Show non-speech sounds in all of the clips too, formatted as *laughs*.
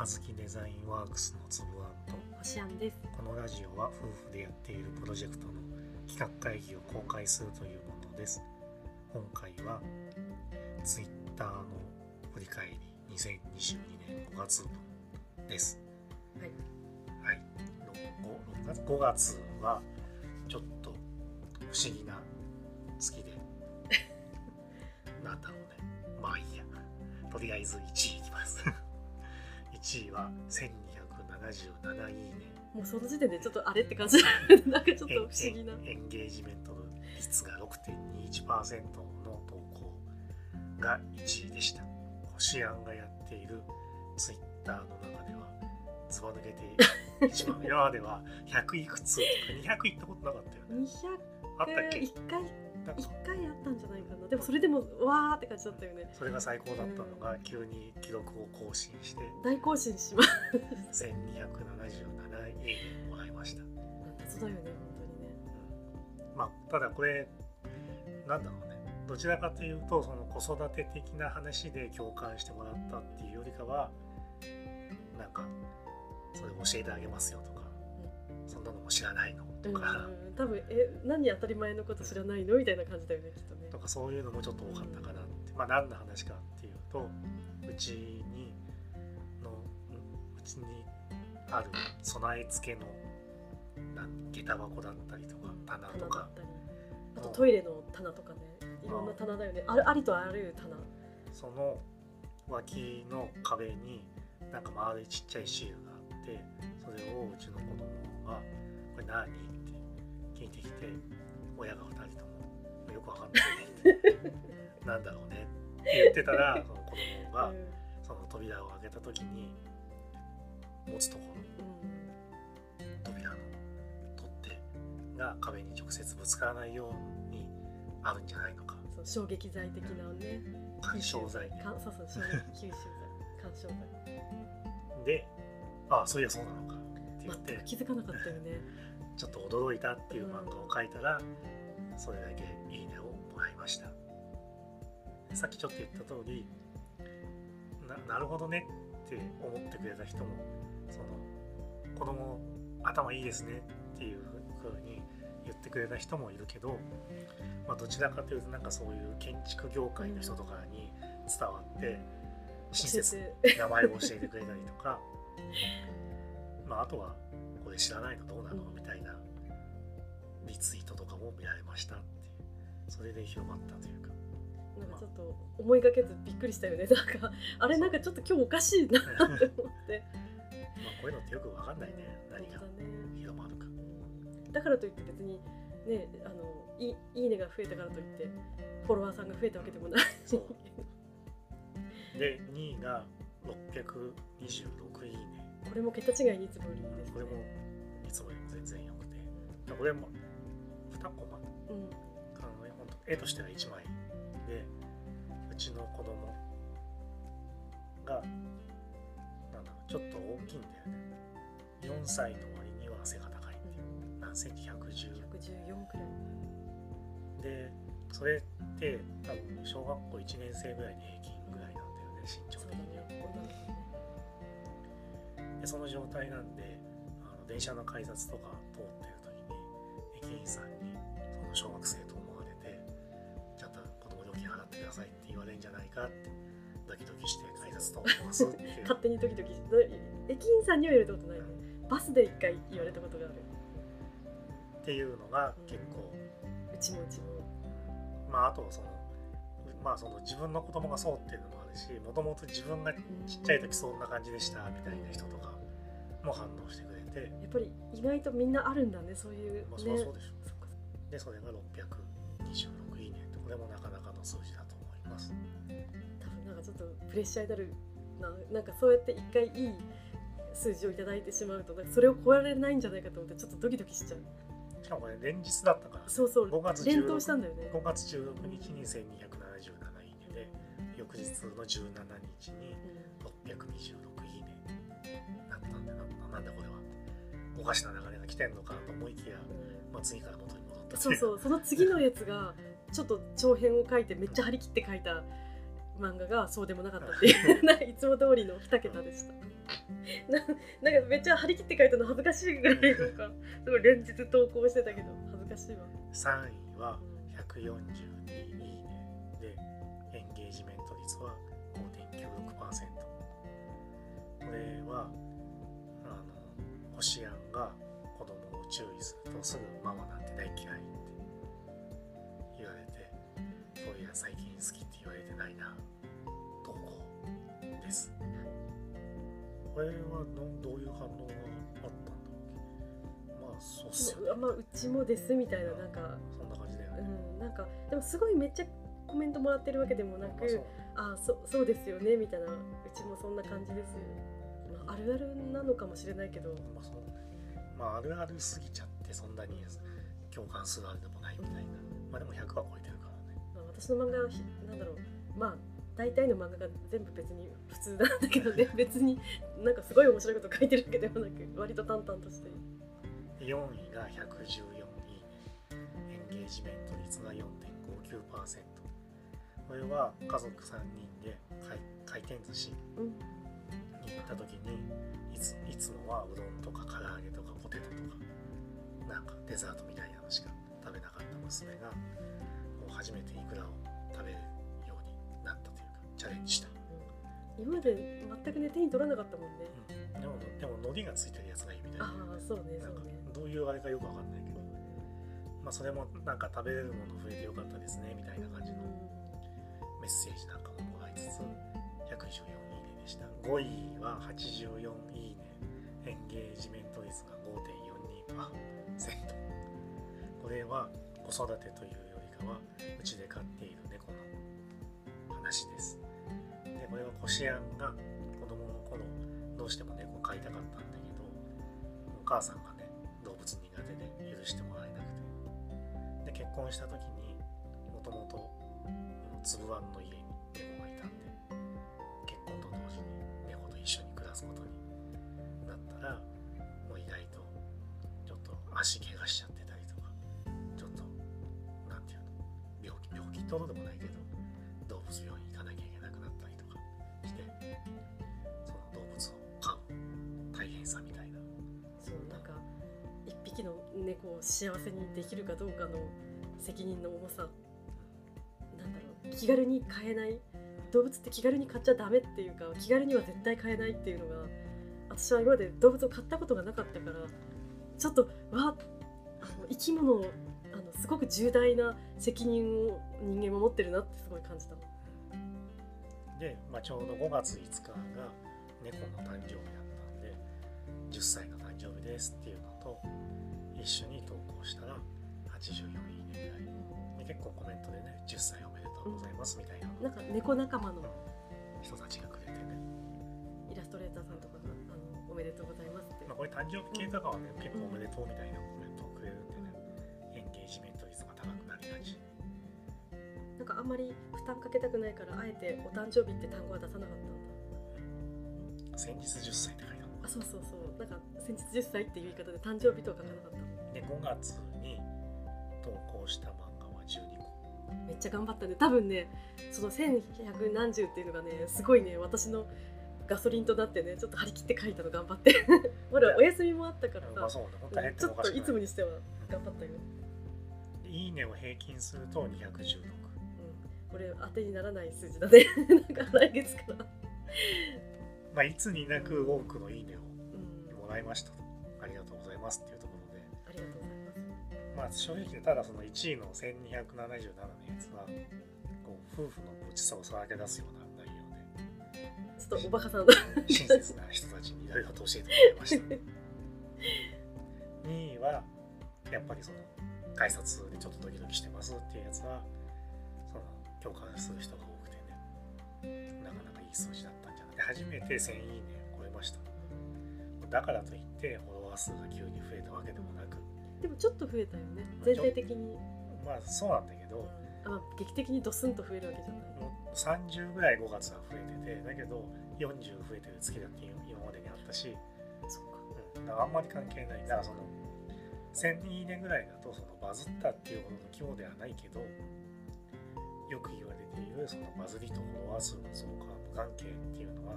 あずきデザインワークスのつぶあんとです。このラジオは夫婦でやっているプロジェクトの企画会議を公開するというものです。今回はツイッターの振り返り2022年5月分です。はい。はい、5, 月。5月はちょっと不思議な月で *laughs* なんだろうね。まあいいや。とりあえず1位いきます1位は1277いいね。もうその時点でちょっとあれって感じ。なんかちょっと不思議な。*laughs* エンゲージメント率が6.21%の投稿が1位でした。星アンがやっているツイッターの中ではずば抜けて一番今までは100いくつとか200いったことなかったよね。二百あったっけ？一回なんか一回あったんじゃないかな。でもそれでもわーって感じだったよね。それが最高だったのが急に記録を更新して。大更新します。1277いいねもらいました、謎だよね本うん。まあただこれなんだろうね。どちらかというとその子育て的な話で共感してもらったっていうよりかはなんかそれ教えてあげますよとか、そんなのも知らないの。とか、うん。多分え何当たり前のこと知らないのみたいな感じだよねきっとねと。かそういうのもちょっと多かったかなって、まあ何の話かっていうとうちにのんうちにある備え付けのなん下駄箱だったりとか棚とか。あとトイレの棚とかね。いろんな棚だよね。あるありとあらゆる棚。その脇の壁になんか丸いちっちゃいシールがあってそれをうちの子供が「これ何?」って聞いてきて親が2人ともよくわかんないって *laughs* なんだろうねって言ってたら *laughs* その子供がうんその扉を開けた時に持つところうん扉の取っ手が壁に直接ぶつからないようにあるんじゃないのか衝撃剤的なね。干渉剤かそうそう衝撃吸収剤。干渉剤。で「ああそういやそうなのか」って言って気づかなかったよね。*laughs* ちょっと驚いたっていう漫画を描いたら、それだけいいねをもらいました。さっきちょっと言った通りななるほどねって思ってくれた人もその子供頭いいですねっていう風に言ってくれた人もいるけど、まあ、どちらかというとなんかそういう建築業界の人とかに伝わって親切に *laughs* 名前を教えてくれたりとか、まあ、あとはこれ知らないのどうなのうんみたいなリツイートとかも見られましたってそれで広まったというか。なんかちょっと思いがけずびっくりしたよね。なんかあれなんかちょっと今日おかしいなって思って。まあこういうのってよくわかんないね。何が広まるか。だからといって別にねあのいいいねが増えたからといってフォロワーさんが増えたわけでもない。そう。で2位が626いいねこれも桁違いにいつもいいです、ね。これもいつもよりも全然よくて。これも2コマ。うん。あのね、ほんと絵としては1枚で。うちの子供がなんだろうちょっと大きいんだよね。4歳の割には背が高いっていう。何センチ110 114くらい。でそれって多分小学校1年生ぐらいに平均ぐらいなんだよね身長的にはその状態なんであの電車の改札とか通ってる時に駅員さんにその小学生と思われてちゃんと子供料金払ってくださいって言われるんじゃないかってドキドキして改札通ってますって勝手にドキドキし駅員さんには言われたことないね。バスで一回言われたことがある。っていうのが結構、うちもうちも。まああとそのまあその自分の子供がそうっていうのもあるしもともと自分がちっちゃい時そんな感じでしたみたいな人とかも反応してくれて、やっぱり意外とみんなあるんだねそういうね。まあそりゃそうでしょそっか。でそれが626いいねってこれもなかなかの数字だと思います。多分なんかちょっとプレッシャーになるな。なんかそうやって一回いい数字をいただいてしまうとそれを超えられないんじゃないかと思ってちょっとドキドキしちゃう。しかもこれ連日だったから。そうそう。5月連16投したんだよね。5月16日に1277いいねで翌日の17日に626おかしな流れが来てんのかと思いきや、うんまあ、次から元に戻ったそうそう。その次のやつがちょっと長編を書いてめっちゃ張り切って書いた漫画がそうでもなかったっていう。*laughs* いつも通りの2桁でした。ななんかめっちゃ張り切って書いたの恥ずかしいぐらいなんかすごい連日投稿してたけど恥ずかしいわ。3位は142いいねでエンゲージメント率は5.96%これはあの星やんが子供を注意するとすぐママなんて大嫌いって言われてそういや最近好きって言われてないな投稿です。これはどどういう反応があったんだろうまあそうっすよね。まあうちもですみたいななんかそんな感じだようね、んなんかでもすごいめっちゃコメントもらってるわけでもなくまあそう。あそそうですよねみたいなうちもそんな感じです、まあ、あるあるなのかもしれないけど。まあそうね。まああるあるすぎちゃってそんなに共感するあれでもないみたいな。まあでも100は超えてるからね。まあ、私の漫画はひなんだろうまあ大体の漫画が全部別に普通なんだけどね *laughs* 別になんかすごい面白いこと書いてるわけでもなく割と淡々として4位が114いいね。エンゲージメント率が4.59%。これは家族3人で回回転寿司うんに行った時にいついつもはうどんとか唐揚げとかポテトとかなんかデザートみたいなのしか食べなかった娘がもう初めてイクラを食べるようになったというかチャレンジした、今まで全くね手に取らなかったもんね。うん、でもでも海苔がついてるやつがいいみたいな。ああそうねそうね。どういうあれかよくわかんないけど、まあ、それもなんか食べれるもの増えてよかったですねみたいな感じのメッセージなんかももらいつつ114いいねでした。5位は84いいねは子育てというよりかはうちで飼っている猫の話です。でこれはこしあんが子供の頃どうしても猫飼いたかったんだけどお母さんがね動物苦手で許してもらえなくて。で結婚した時にもともとつぶあんの家に猫がいたんで結婚と同時に猫と一緒に暮らすことになったらもう意外とちょっと足怪我しちゃってほどでもないけど動物病院行かなきゃいけなくなったりとかしてその動物を飼う大変さみたいな。そうなんか一匹の猫を幸せにできるかどうかの責任の重さなんだろう気軽に飼えない。動物って気軽に飼っちゃダメっていうか気軽には絶対飼えないっていうのが私は今まで動物を飼ったことがなかったからちょっとわあの生き物をすごく重大な責任を人間も持ってるなってすごい感じた。で、まあ、ちょうど5月5日が猫の誕生日だったんで10歳の誕生日ですっていうのと一緒に投稿したら84いいねぐらいで結構コメントでね10歳おめでとうございますみたいな。なんか猫仲間の人たちがくれてね、イラストレーターさんとかがあのおめでとうございますって。まあ、これ誕生日系とかはね結構おめでとうみたいななんかあんまり負担かけたくないからあえてお誕生日って単語は出さなかったんだ。先日10歳って書いてあそうそうそう。なんか先日10歳っていう言い方で誕生日とは書かなかった。で5月に投稿した漫画は12個。めっちゃ頑張ったね。多分ねその1100何十っていうのがねすごいね私のガソリンとなってねちょっと張り切って書いたの頑張って。*laughs* まだお休みもあったからさ。まあそうね。ちょっといつもにしては頑張ったよ、でいいねを平均すると216うん、これ当てにならない数字だね。*laughs* なんか来月から。まあ、いつになく多くのいいねをうん。もらいましたと。ありがとうございますっていうところで、ありがとうございます。まあ正直でただその1位の1277のやつは、こう夫婦のごちさをさらけ出すような内容ちょっとおバカさんだ。で、*laughs* 親切な人たちにいろいろと教えてもらいました。*laughs* 2位は、やっぱりその、改札でちょっとドキドキしてますっていうやつは、その、共感する人が多くてね、なかなかいい数字だったんじゃない。で初めて1000いいねを超えました。だからといってフォロワー数が急に増えたわけでもなく。でもちょっと増えたよね。全体的に。まあそうなんだけど。あまあ劇的にドスンと増えるわけじゃない。もう30ぐらい5月は増えててだけど40増えてる月だって今までにあったし、そっか。うん、だからあんまり関係ない。だからその1000いいねぐらいだとそのバズったっていうほどの規模ではないけどよく言われているそのバズりとフォロワー数の増加無関係っていうのは、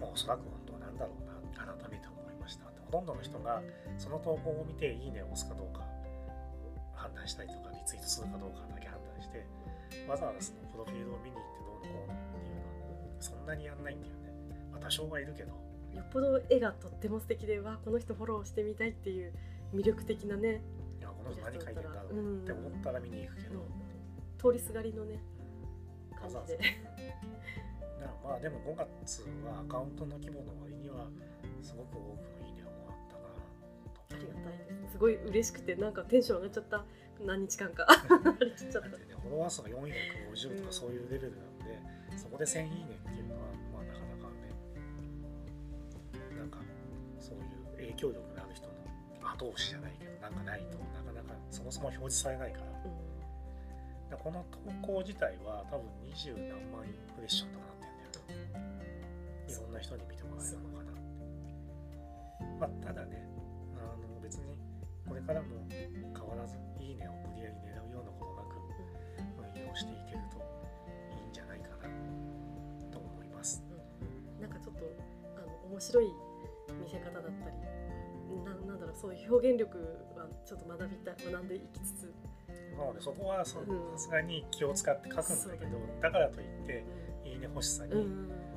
まあ、おそらく本当は何だろうな改めて思いました。ほとんどの人がその投稿を見ていいねを押すかどうか判断したりとかリツイートするかどうかだけ判断してわざわざそのプロフィールを見に行ってどうのこうのっていうのはそんなにやんないんだよね、まあ、多少はいるけど。よっぽど絵がとっても素敵でわこの人フォローしてみたいっていう魅力的なね、いやこの人何書いてんだろうって思ったら見に行くけど、通りすがりのね感じで。*laughs* なまあでも5月はアカウントの規模の割にはすごく多くのいいねをもらったなありがたいです。すごい嬉しくてなんかテンション上がっちゃった。何日間か張り切っちゃったねフォロワー数が450とかそういうレベルなんで、うん、そこで1000いいねっていうのはまあなかなかねなんかそういう影響力後押しじゃないけどなんかないと。なかなかそもそも表示されないから、うん。この投稿自体は多分二十何万インプレッションとかなってんだよ。いろんな人に見てもらえるのかなまあただねあの別にこれからも変わらずいいねを無理やり狙うようなことなく運用していけるといいんじゃないかなと思います、うん、なんかちょっとあの面白いななんだろうそういう表現力はちょっと学びた学んでいきつつ。なのでそこはさすがに気を使って書くんだけど、だからといって「いいね」欲しさに、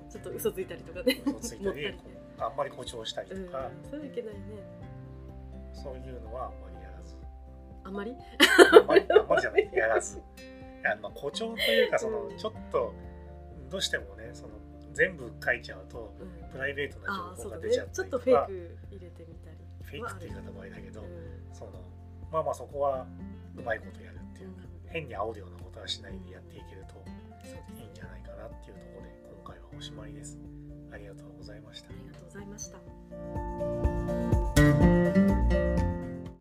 ちょっと嘘ついたりとかね。嘘ついたりあんまり誇張したりとか、そういけないね。そういうのはあんまりやらず。あんまり？あんまりあんまりじゃない。やらず。*laughs* あの誇張というかそのちょっとどうしてもねその全部書いちゃうと、プライベートな情報が出ちゃったりとか、ちょっとフェイク入れてみたりフェイクって言い方もあれだけど、うん、そのまあまあそこはうまいことやるっていうか、うん、変に煽るようなことはしないでやっていけるといいんじゃないかなっていうところで今回はおしまいです。ありがとうございました。ありがとうございました。